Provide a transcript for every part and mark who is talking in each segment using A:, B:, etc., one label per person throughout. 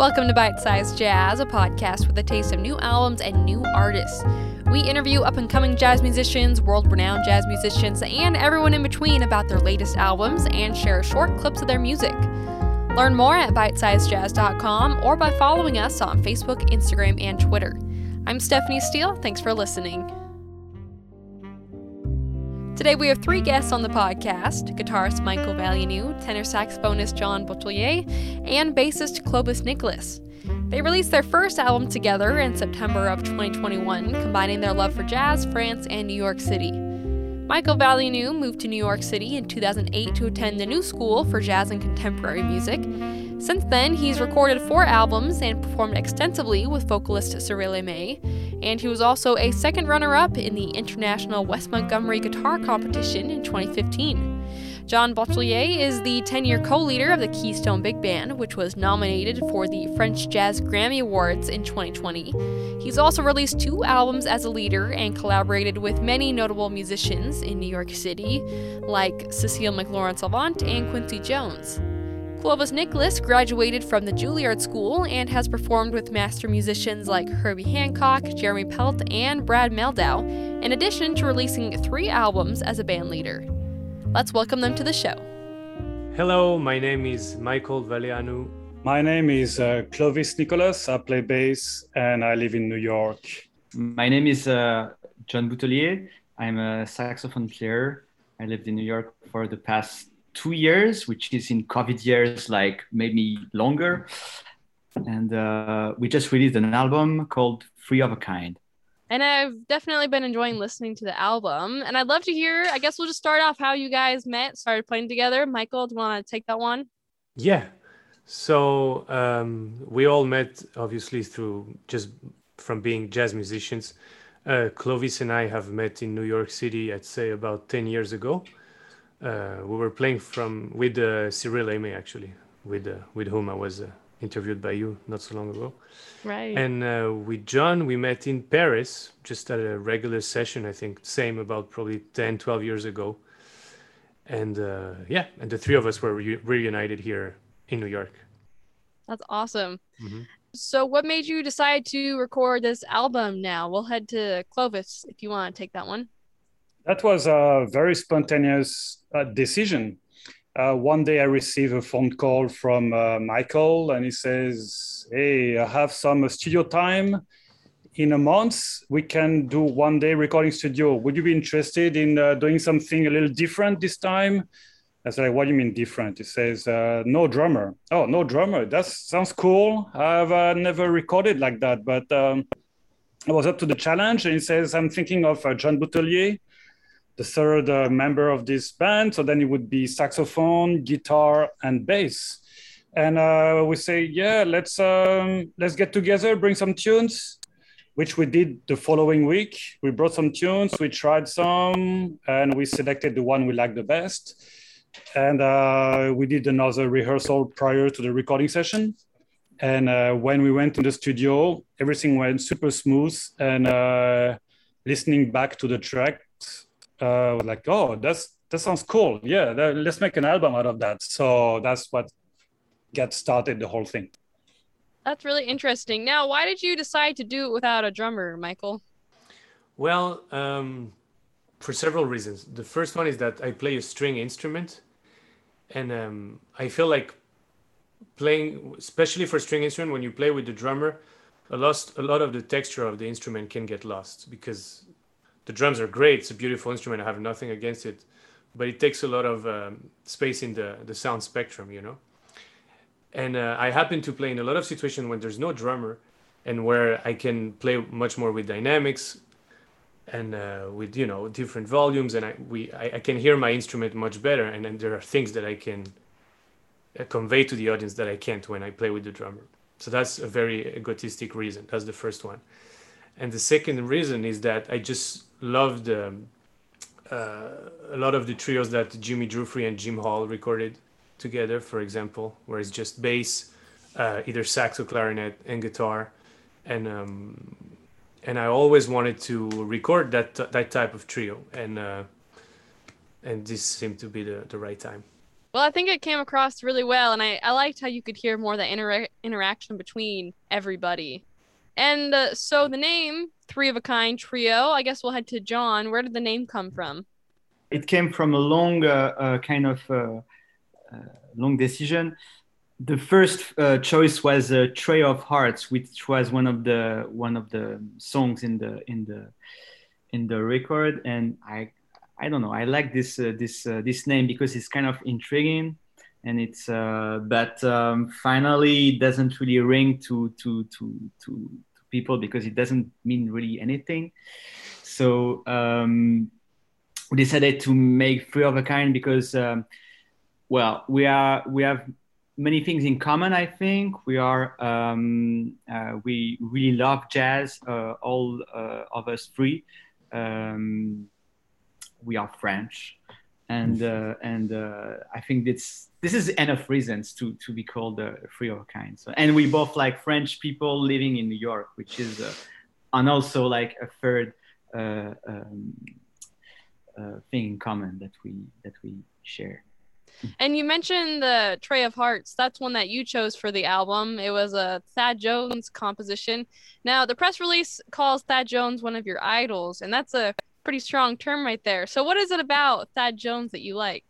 A: Welcome to Bite Size Jazz, a podcast with a taste of new albums and new artists. We interview up and coming jazz musicians, world renowned jazz musicians, and everyone in between about their latest albums and share short clips of their music. Learn more at bitesizejazz.com or by following us on Facebook, Instagram, and Twitter. I'm Stephanie Steele. Thanks for listening. Today we have three guests on the podcast guitarist Michael Valeanu, tenor saxophonist John Boutellier, and bassist Clovis Nicolas. They released their first album together in September of 2021, combining their love for jazz, France, and New York City. Michael Valeanu moved to New York City in 2008 to attend the New School for Jazz and Contemporary Music. Since then, he's recorded four albums and performed extensively with vocalist Cyrille Aimée, and he was also a second runner up in the International Wes Montgomery Guitar Competition in 2015. John Boutellier is the 10 year co leader of the Keystone Big Band, which was nominated for the French Jazz Grammy Awards in 2020. He's also released two albums as a leader and collaborated with many notable musicians in New York City, like Cecile McLorin Salvant and Quincy Jones. Clovis Nicolas graduated from the Juilliard School and has performed with master musicians like Herbie Hancock, Jeremy Pelt, and Brad Mehldau, in addition to releasing three albums as a band leader. Let's welcome them to the show.
B: Hello, my name is Michael Valeanu.
C: My name is uh, Clovis Nicolas. I play bass and I live in New York.
D: My name is uh, John Boutellier. I'm a saxophone player. I lived in New York for the past two years, which is in COVID years, like maybe longer. And uh, we just released an album called Free of a Kind.
A: And I've definitely been enjoying listening to the album. And I'd love to hear, I guess we'll just start off how you guys met, started playing together. Michael, do you want to take that one?
B: Yeah. So um, we all met obviously through just from being jazz musicians. Uh, Clovis and I have met in New York City, I'd say about 10 years ago uh, we were playing from with uh, Cyrille Aimée actually, with uh, with whom I was uh, interviewed by you not so long ago.
A: Right.
B: And uh, with John, we met in Paris, just at a regular session. I think same about probably 10, 12 years ago. And uh, yeah, and the three of us were re- reunited here in New York.
A: That's awesome. Mm-hmm. So, what made you decide to record this album now? We'll head to Clovis if you want to take that one.
C: That was a very spontaneous uh, decision. Uh, one day I received a phone call from uh, Michael and he says, Hey, I have some studio time in a month. We can do one day recording studio. Would you be interested in uh, doing something a little different this time? I said, What do you mean different? He says, uh, No drummer. Oh, no drummer. That sounds cool. I've uh, never recorded like that, but um, I was up to the challenge. And he says, I'm thinking of John Boutellier the third uh, member of this band. So then it would be saxophone, guitar, and bass. And uh, we say, yeah, let's um, let's get together, bring some tunes, which we did the following week. We brought some tunes, we tried some, and we selected the one we liked the best. And uh, we did another rehearsal prior to the recording session. And uh, when we went in the studio, everything went super smooth. And uh, listening back to the track, uh, like, oh, that's that sounds cool. Yeah, that, let's make an album out of that. So that's what got started the whole thing.
A: That's really interesting. Now, why did you decide to do it without a drummer, Michael?
B: Well, um, for several reasons. The first one is that I play a string instrument, and um, I feel like playing, especially for string instrument, when you play with the drummer, a lot, a lot of the texture of the instrument can get lost because the drums are great. It's a beautiful instrument. I have nothing against it, but it takes a lot of um, space in the the sound spectrum, you know. And uh, I happen to play in a lot of situations when there's no drummer, and where I can play much more with dynamics, and uh, with you know different volumes, and I we I, I, can hear my instrument much better, and then there are things that I can uh, convey to the audience that I can't when I play with the drummer. So that's a very egotistic reason. That's the first one. And the second reason is that I just loved um, uh, a lot of the trios that Jimmy Giuffre and Jim Hall recorded together, for example, where it's just bass, uh, either sax or clarinet and guitar, and um, and I always wanted to record that that type of trio, and uh, and this seemed to be the, the right time.
A: Well, I think it came across really well, and I, I liked how you could hear more the inter- interaction between everybody. And uh, so the name Three of a Kind Trio, I guess we'll head to John. Where did the name come from?
D: It came from a long uh, uh, kind of uh, uh, long decision. The first uh, choice was a Trio of Hearts, which was one of the one of the songs in the in the in the record, and I I don't know. I like this this this name because it's kind of intriguing, and it's uh, but um, finally it doesn't really ring to to to to, to people because it doesn't mean really anything. So um, we decided to make three of a kind because um, well we are we have many things in common. I think we are um, uh, we really love jazz. Uh, all uh, of us three. Um, we are French, and uh, and uh, I think this this is enough reasons to to be called uh, free of kind. So and we both like French people living in New York, which is uh, and also like a third uh, um, thing in common that we that we share.
A: And you mentioned the Tray of Hearts. That's one that you chose for the album. It was a Thad Jones composition. Now, the press release calls Thad Jones one of your idols, and that's a pretty strong term right there. So, what is it about Thad Jones that you like?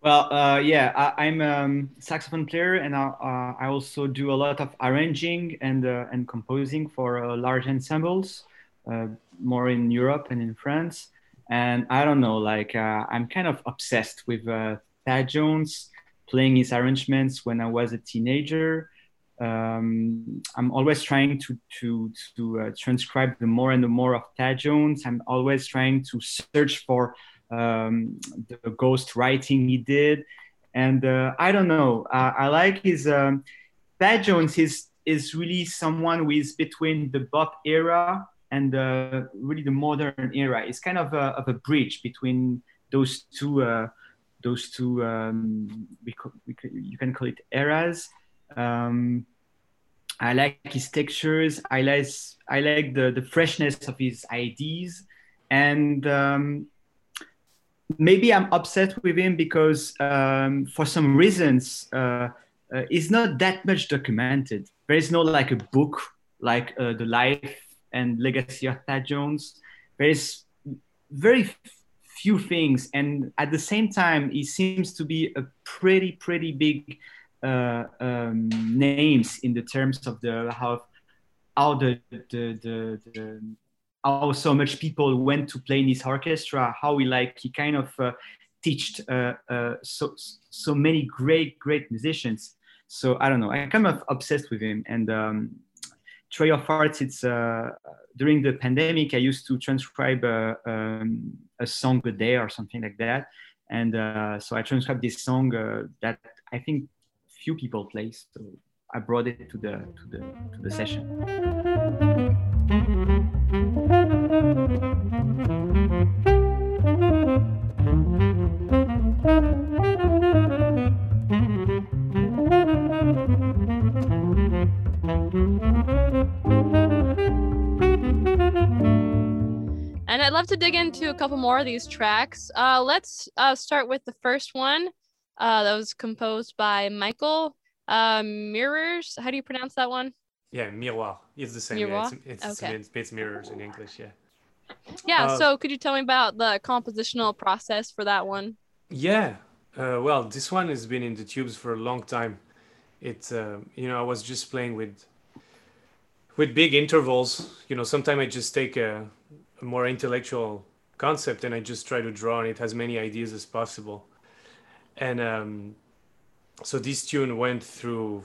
D: Well, uh, yeah, I, am a um, saxophone player, and I, uh, I, also do a lot of arranging and uh, and composing for uh, large ensembles, uh, more in Europe and in France. And I don't know, like uh, I'm kind of obsessed with Thad Jones, playing his arrangements when I was a teenager um, I'm always trying to to to uh, transcribe the more and the more of Thad Jones. I'm always trying to search for um, the ghost writing he did, and uh, I don't know. Uh, I like his um, Thad Jones is is really someone who is between the bop era and uh, really the modern era. It's kind of a, of a bridge between those two uh, those two um, we, we, you can call it eras um, I like his textures. I like I like the the freshness of his ideas, and um, maybe I'm upset with him because um, for some reasons uh, uh, it's not that much documented. There is no like a book like uh, the life and legacy of Thad Jones. There is very few things, and at the same time, he seems to be a pretty pretty big um, names in the terms of the how how the, the, the, the how so much people went to play in his orchestra how he like he kind of uh, teached uh, uh, so so many great great musicians. So i don't know. I'm kind of obsessed with him. And um, Tray of Arts, it's uh, during the pandemic i used to transcribe uh, um, a song a day or something like that. And uh, so i transcribed this song uh, that i think few people play. So I brought it to the to the to the session.
A: And I'd love to dig into a couple more of these tracks. Uh, let's uh, start with the first one uh, that was composed by Michael uh, Mirrors. How do you pronounce that one?
B: Yeah, Miroir. It's the same. Miroir? Yeah, it's, it's, okay. it's, it's mirrors in English. Yeah.
A: Yeah. Uh, so could you tell me about the compositional process for that one?
B: Yeah. Uh, well, this one has been in the tubes for a long time. It's uh, you know I was just playing with with big intervals. You know, sometimes I just take a, a more intellectual concept and I just try to draw on it as many ideas as possible and um, so this tune went through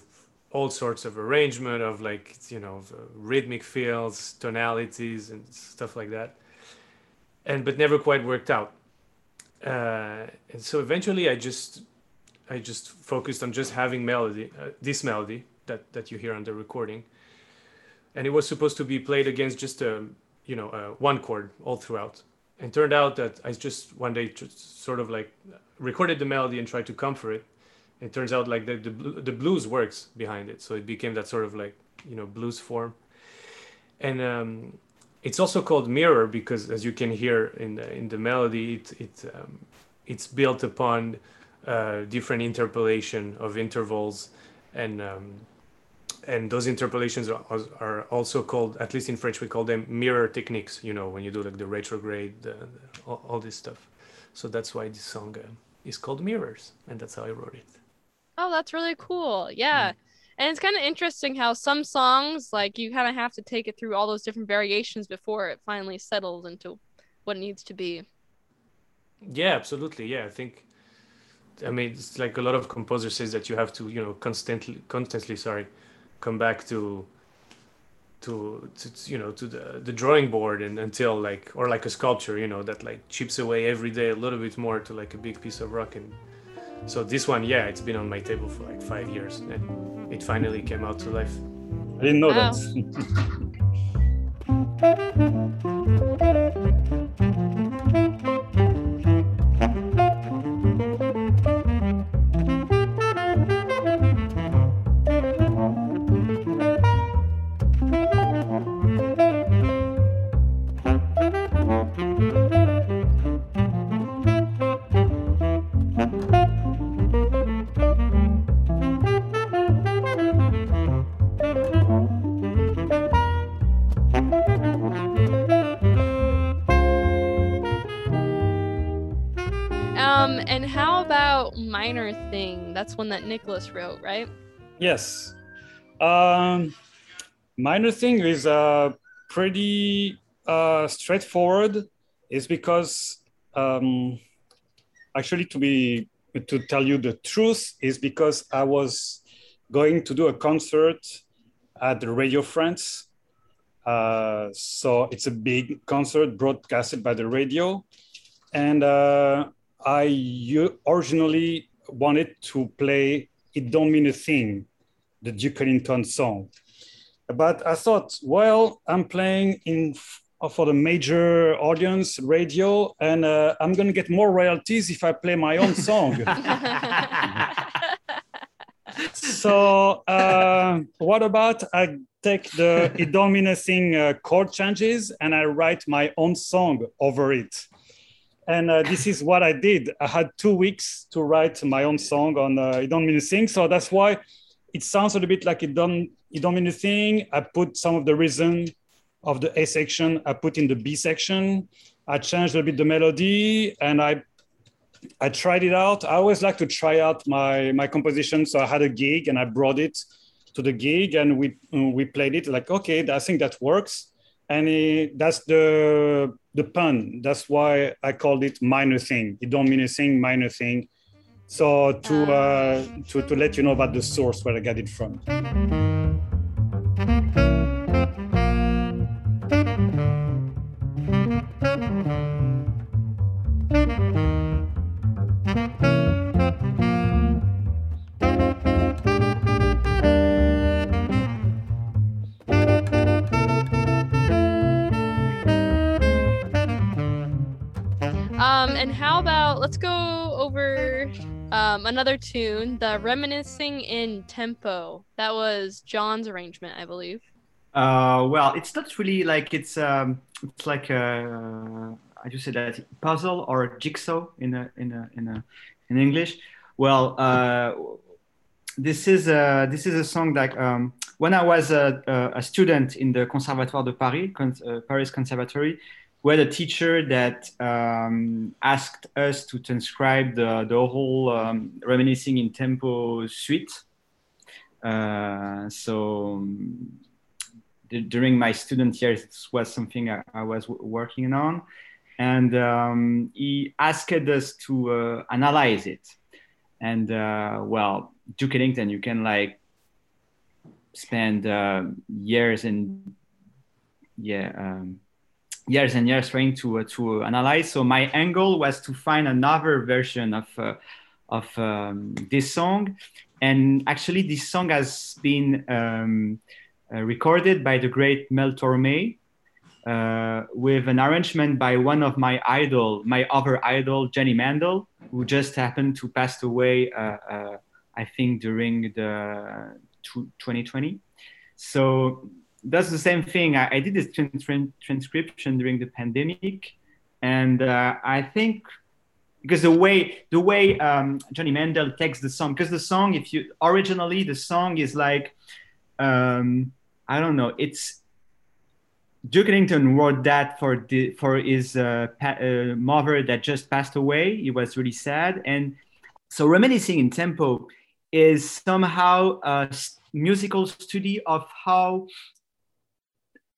B: all sorts of arrangement of like you know rhythmic fields tonalities and stuff like that. And but never quite worked out. Uh, and so eventually i just i just focused on just having melody uh, this melody that that you hear on the recording. And it was supposed to be played against just a you know uh, one chord all throughout and turned out that i just one day sort of like recorded the melody and tried to comfort it. It turns out like the, the, the blues works behind it, so it became that sort of like you know blues form. And um, it's also called mirror because, as you can hear in the in the melody, it it um, it's built upon uh, different interpolation of intervals, and um, and those interpolations are, are also called, at least in French, we call them mirror techniques. You know, when you do like the retrograde, the, the, all, all, this stuff. So that's why this song uh, is called Mirrors, and that's how I wrote it.
A: Oh, that's really cool. Yeah. Mm. And it's kind of interesting how some songs, like, you kind of have to take it through all those different variations before it finally settles into what it needs to be.
B: Yeah, absolutely. Yeah, I think. I mean, it's like a lot of composers says that you have to, you know, constantly, constantly, sorry, come back to to, to you know to the, the drawing board and until like or like a sculpture you know that like chips away every day a little bit more to like a big piece of rock. And so this one yeah it's been on my table for like five years and it finally came out to life.
C: I didn't know wow. that
A: That's one that Nicolas wrote, right?
C: Yes. Um, minor thing is uh, pretty uh, straightforward. Is because um, actually to be to tell you the truth is because I was going to do a concert at the Radio France. Uh, so it's a big concert broadcasted by the radio, and uh, I originally wanted to play It Don't Mean a Thing, the Duke Ellington song. But I thought, well, I'm playing in for the major audience radio, and uh, I'm going to get more royalties if I play my own song. so, uh, what about I take the It Don't Mean a Thing uh, chord changes and I write my own song over it? And uh, this is what I did. I had two weeks to write my own song on uh, "It Don't Mean a Thing," so that's why it sounds a little bit like "It Don't It Don't Mean a Thing." I put some of the rhythm of the A section. I put in the B section. I changed a little bit the melody, and I I tried it out. I always like to try out my my composition. So I had a gig, and I brought it to the gig, and we we played it. Like, okay, I think that works and it, that's the the pun. That's why I called it minor thing. It don't mean a thing, minor thing. So to ah. uh, to to let you know about the source where I got it from.
A: Let's go over um, another tune, the Reminiscing in Tempo. That was John's arrangement, I believe.
D: Uh, well, it's not really like it's um, it's like a I just say that puzzle or a jigsaw in a in a in a in English. Well, uh, this is a this is a song that um, when I was a, a, student in the Conservatoire de Paris, uh, Paris Conservatory, we had a teacher that um, asked us to transcribe the, the whole um, reminiscing in tempo suite. Uh, so um, during my student years, this was something I, I was working on. And um, he asked us to uh, analyze it. And uh, well, Duke Ellington, you can like spend uh, years and yeah, um, years and years trying to uh, to analyze. So my angle was to find another version of uh, of um, this song, and actually this song has been um, uh, recorded by the great Mel Torme. Uh, with an arrangement by one of my idol, my other idol, Johnny Mandel, who just happened to pass away, uh, uh, I think, during the 2020. So that's the same thing. I, I did this trans- transcription during the pandemic, and uh, I think because the way the way um, Johnny Mandel takes the song because the song if you originally the song is like um, I don't know it's Duke Ellington wrote that for the for his uh, pa- uh, mother that just passed away. He was really sad, and so reminiscing in tempo is somehow a musical study of how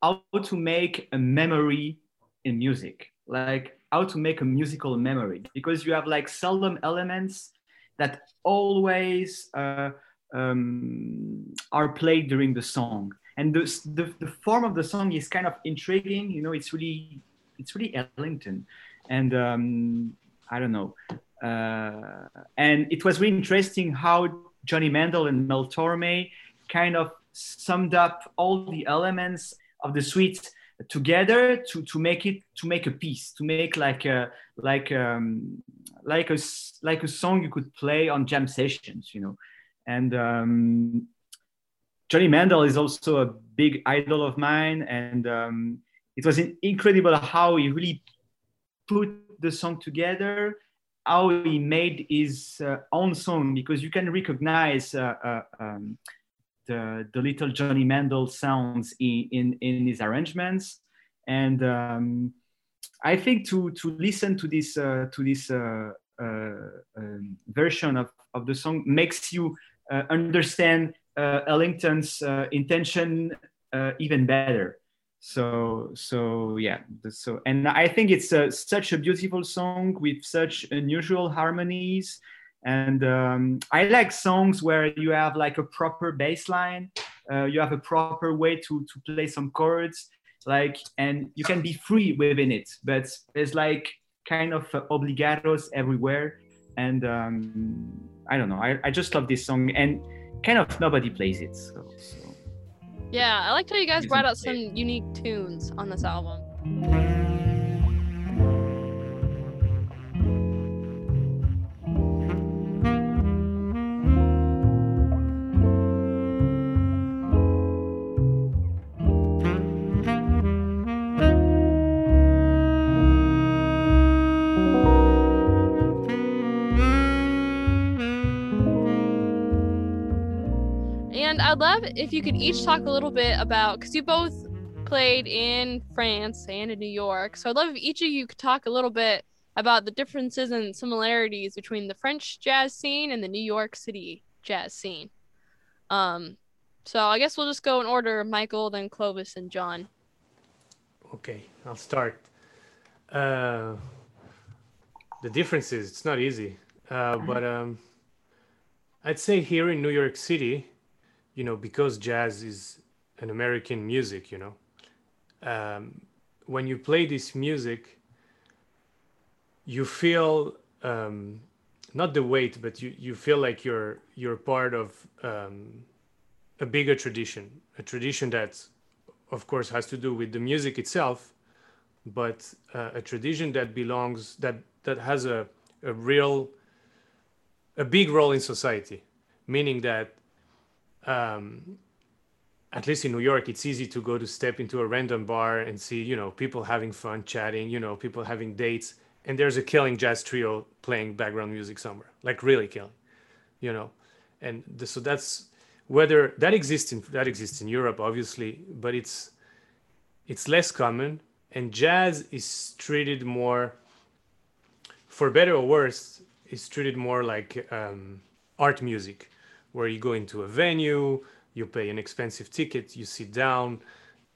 D: how to make a memory in music, like how to make a musical memory, because you have like seldom elements that always uh, um, are played during the song. And the, the, the form of the song is kind of intriguing you know it's really it's really ellington. And um, i don't know. Uh, and it was really interesting how johnny mandel and mel torme kind of summed up all the elements of the suite together to, to make it to make a piece to make like a like um like a like a song you could play on jam sessions you know. And um Johnny Mandel is also a big idol of mine, and um, it was incredible how he really put the song together, how he made his uh, own song because you can recognize uh, uh, um, the, the little Johnny Mandel sounds in, in, in his arrangements, and um, I think to to listen to this uh, to this uh, uh, um, version of, of the song makes you understand uh, Ellington's uh, intention uh, even better. So so yeah. So and I think it's such a beautiful song with such unusual harmonies. And um, I like songs where you have like a proper bass line, uh, you have a proper way to, to play some chords, like, and you can be free within it. But there's like kind of uh, obligatos everywhere. And um, I don't know, I, I just love this song. And kind of nobody plays it. So, so.
A: Yeah, I liked how you guys brought out some unique tunes on this album. I'd love if you could each talk a little bit about because you both played in France and in New York. So I'd love if each of you could talk a little bit about the differences and similarities between the French jazz scene and the New York City jazz scene. Um, so I guess we'll just go in order: Michael, then Clovis, and John.
B: Okay, I'll start. Uh, the differences, it's not easy, uh, but um, I'd say here in New York City, you know, because jazz is an American music, you know, um, when you play this music, you feel um, not the weight, but you, you feel like you're you're part of um, a bigger tradition, a tradition that, of course, has to do with the music itself, but uh, a tradition that belongs that that has a a real a big role in society, meaning that um, at least in New York, it's easy to go to step into a random bar and see, you know, people having fun, chatting, you know, people having dates, and there's a killing jazz trio playing background music somewhere, like really killing, you know, and the, so that's whether that exists in that exists in Europe, obviously, but it's it's less common, and jazz is treated more, for better or worse, is treated more like um, art music where you go into a venue, you pay an expensive ticket, you sit down,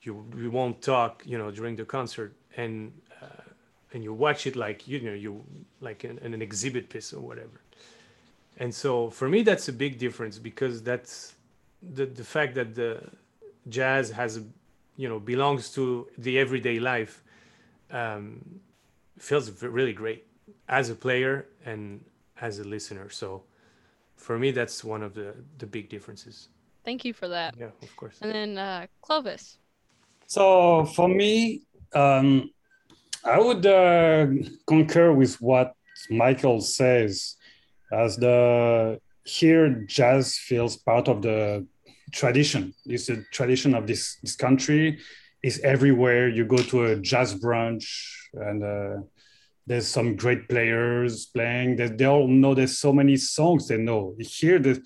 B: you you won't talk, you know, during the concert, and uh, and you watch it like you know you like an, an exhibit piece or whatever. And so for me, that's a big difference because that's the the fact that the jazz has you know belongs to the everyday life um, feels really great as a player and as a listener. So for me that's one of the the big differences.
A: Thank you for that.
B: Yeah of course.
A: And then uh, clovis.
C: So for me um, i would uh, concur with what michael says. As the here jazz feels part of the tradition. It's the tradition of this this country. Is everywhere. You go to a jazz brunch and uh, there's some great players playing. They, they all know there's so many songs they know. Here, the,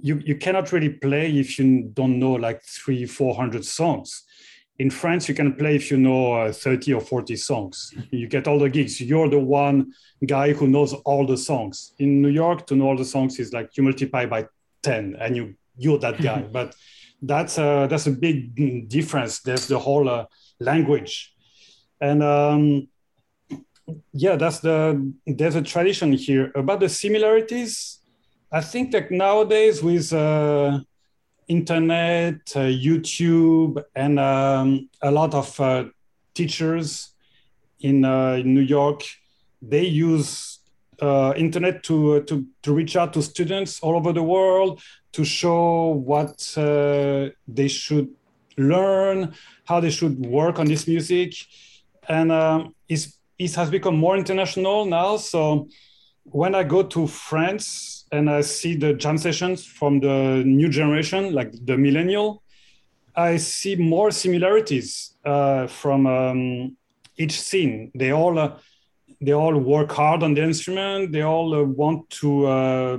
C: you, you cannot really play if you don't know like three, 400 songs. In France, you can play if you know uh, 30 or 40 songs. You get all the gigs. You're the one guy who knows all the songs. In New York, to know all the songs is like you multiply by 10 and you, you're that guy. but that's a, that's a big difference. There's the whole uh, language. And um, yeah, that's the there's a tradition here about the similarities. I think that nowadays with uh, internet, uh, YouTube, and um, a lot of uh, teachers in, uh, in, New York, they use uh, internet to, uh, to to reach out to students all over the world to show what they should learn, how they should work on this music, and um, it's it has become more international now. So when I go to France and I see the jam sessions from the new generation, like the millennial, I see more similarities uh, from um, each scene. They all uh, they all work hard on the instrument. They all uh, want to uh,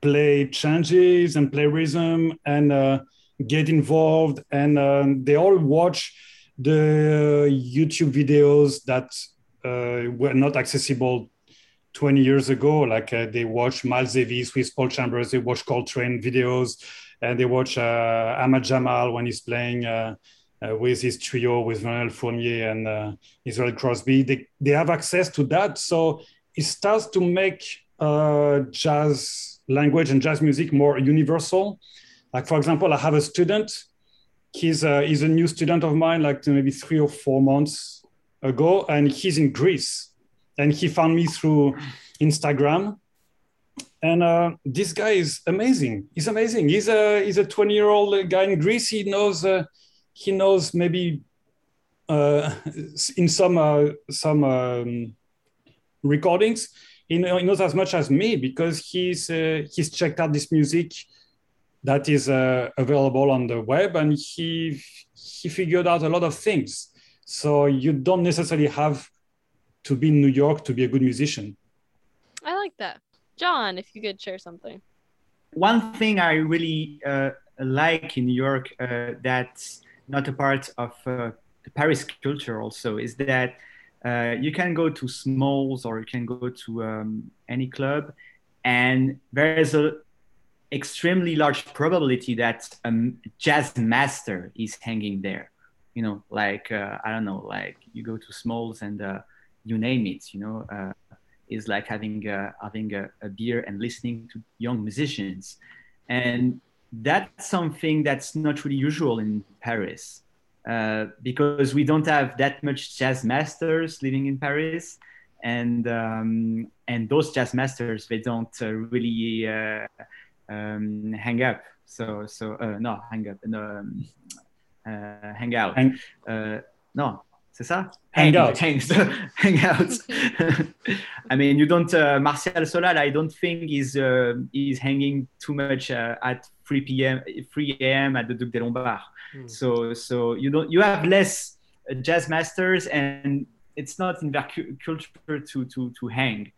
C: play changes and play rhythm and uh, get involved. And um, they all watch the YouTube videos that were not accessible 20 years ago. Like uh, they watch Miles Davis with Paul Chambers, they watch Coltrane videos, and they watch uh, Ahmad Jamal when he's playing uh, uh, with his trio with Vernel Fournier and uh, Israel Crosby. They, they have access to that. So it starts to make jazz language and jazz music more universal. Like, for example, I have a student. He's a, he's a new student of mine, like maybe three or four months ago, and he's in Greece. And he found me through Instagram. And uh, this guy is amazing. He's amazing. He's a he's a 20 year old guy in Greece. He knows uh, he knows maybe uh, in some uh, some um, recordings. He, know, he, knows as much as me because he's uh, he's checked out this music that is uh, available on the web, and he he figured out a lot of things so you don't necessarily have to be in New York to be a good musician.
A: I like that. John, if you could share something.
D: One thing I really uh, like in New York uh, that's not a part of uh, the Paris culture also is that uh, you can go to Smalls or you can go to um, any club and there is a extremely large probability that a jazz master is hanging there you know, like uh, I don't know, like you go to Smalls and uh, you name it, you know, uh, is like having uh, having a, a, beer and listening to young musicians, and that's something that's not really usual in Paris. Uh, because we don't have that much jazz masters living in Paris, and um, and those jazz masters they don't uh, really um, hang up. So so no hang up no, um, uh, hangout. Hang- uh, no, c'est ça?
C: Hangout.
D: Hang, hangouts. I mean, you don't. Uh, Martial Solal, I don't think is uh, is hanging too much uh, at 3 p.m. 3 a.m. at the Duc des Lombards. Mm. So so you don't you have less uh, jazz masters, and it's not in their cu- culture to to to hang,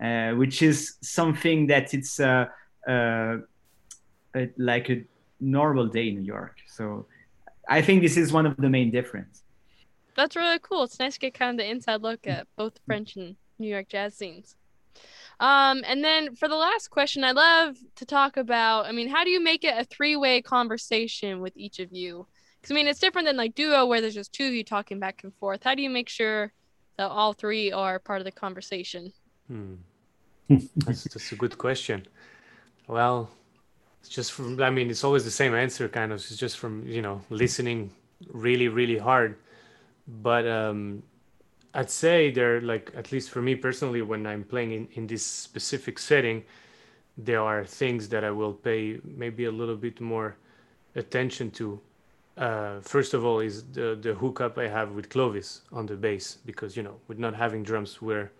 D: uh, which is something that it's uh, uh, like a normal day in New York. So I think this is one of the main difference.
A: That's really cool. It's nice to get kind of the inside look at both French and New York jazz scenes. Um, and then for the last question, I'd love to talk about. I mean, how do you make it a three-way conversation with each of you? Because I mean, it's different than like duo where there's just two of you talking back and forth. How do you make sure that all three are part of the conversation?
B: Hmm. that's, that's a good question. Well, it's just from i mean it's always the same answer kind of. It's just from you know listening really really hard. But um i'd say there like at least for me personally when i'm playing in, in this specific setting there are things that i will pay maybe a little bit more attention to. Uh, first of all is the the hookup i have with clovis on the bass because you know with not having drums we're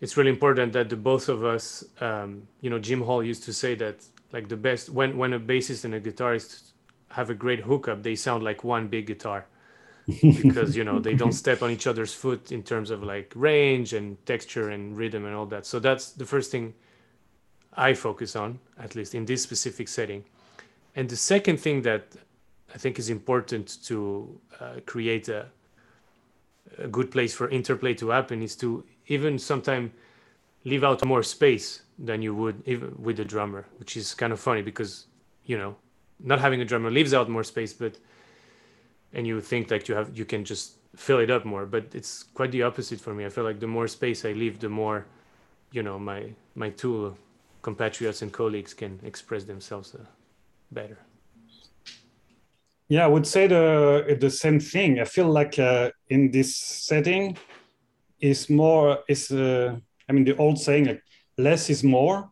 B: it's really important that the both of us um, you know jim hall used to say that like the best when when a bassist and a guitarist have a great hookup they sound like one big guitar because you know they don't step on each other's foot in terms of like range and texture and rhythm and all that. So that's the first thing I focus on, at least in this specific setting. And the second thing that I think is important to uh, create a, a good place for interplay to happen is to even sometimes leave out more space than you would even with the drummer, which is kind of funny because you know not having a drummer leaves out more space, but and you think like you have you can just fill it up more, but it's quite the opposite for me. I feel like the more space I leave, the more you know my my tool compatriots and colleagues can express themselves uh, better.
C: Yeah, I would say the the same thing. I feel like uh, in this setting is more is uh, I mean the old saying like less is more,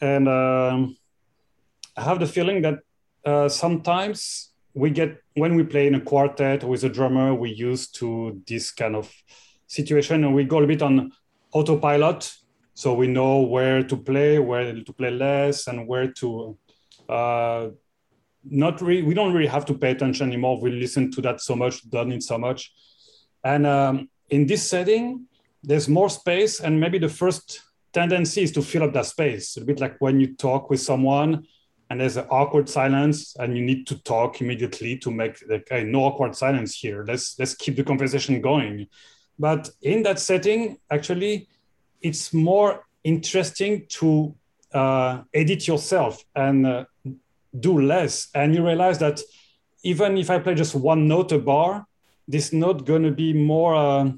C: and um, I have the feeling that uh, sometimes we get when we play in a quartet with a drummer, we used to this kind of situation, and we go a bit on autopilot. So we know where to play, where to play less, and where to uh, not really. We don't really have to pay attention anymore. We listen to that so much, done it so much, and um, in this setting, there's more space, and maybe the first tendency is to fill up that space. A bit like when you talk with someone and there's an awkward silence and you need to talk immediately to make like hey, no awkward silence here. Let's let's keep the conversation going. But in that setting, actually, it's more interesting to uh, edit yourself and uh, do less. And you realize that even if I play just one note a bar, this note going to be more uh,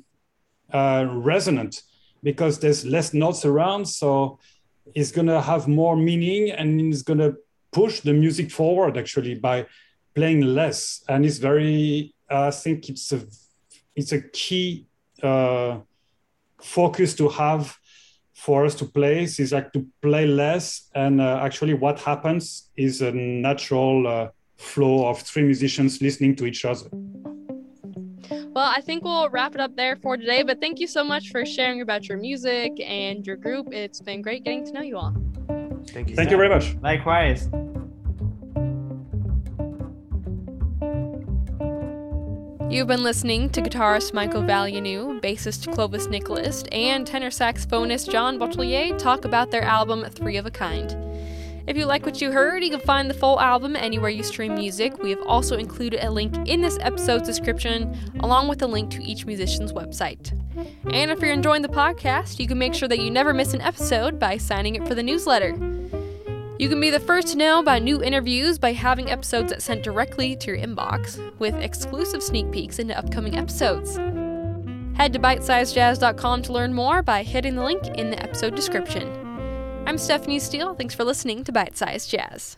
C: uh, resonant because there's less notes around. So it's going to have more meaning and it's going to push the music forward actually by playing less. And it's very, I think it's a, it's a key uh, focus to have for us to play is like to play less and uh, actually what happens is a natural uh, flow of three musicians listening to each other
A: well, I think we'll wrap it up there for today. But thank you so much for sharing about your music and your group. It's been great getting to know you all.
B: Thank you.
C: Thank you very much.
D: Likewise.
A: You've been listening to guitarist Michael Valeanu, bassist Clovis Nicolas, and tenor saxophonist John Boutellier talk about their album Three of a Kind. If you like what you heard, you can find the full album anywhere you stream music. We have also included a link in this episode's description, along with a link to each musician's website. And if you're enjoying the podcast, you can make sure that you never miss an episode by signing up for the newsletter. You can be the first to know about new interviews by having episodes sent directly to your inbox, with exclusive sneak peeks into upcoming episodes. Head to bitesizedjazz.com to learn more by hitting the link in the episode description. I'm Stephanie Steele. Thanks for listening to Bite Size Jazz.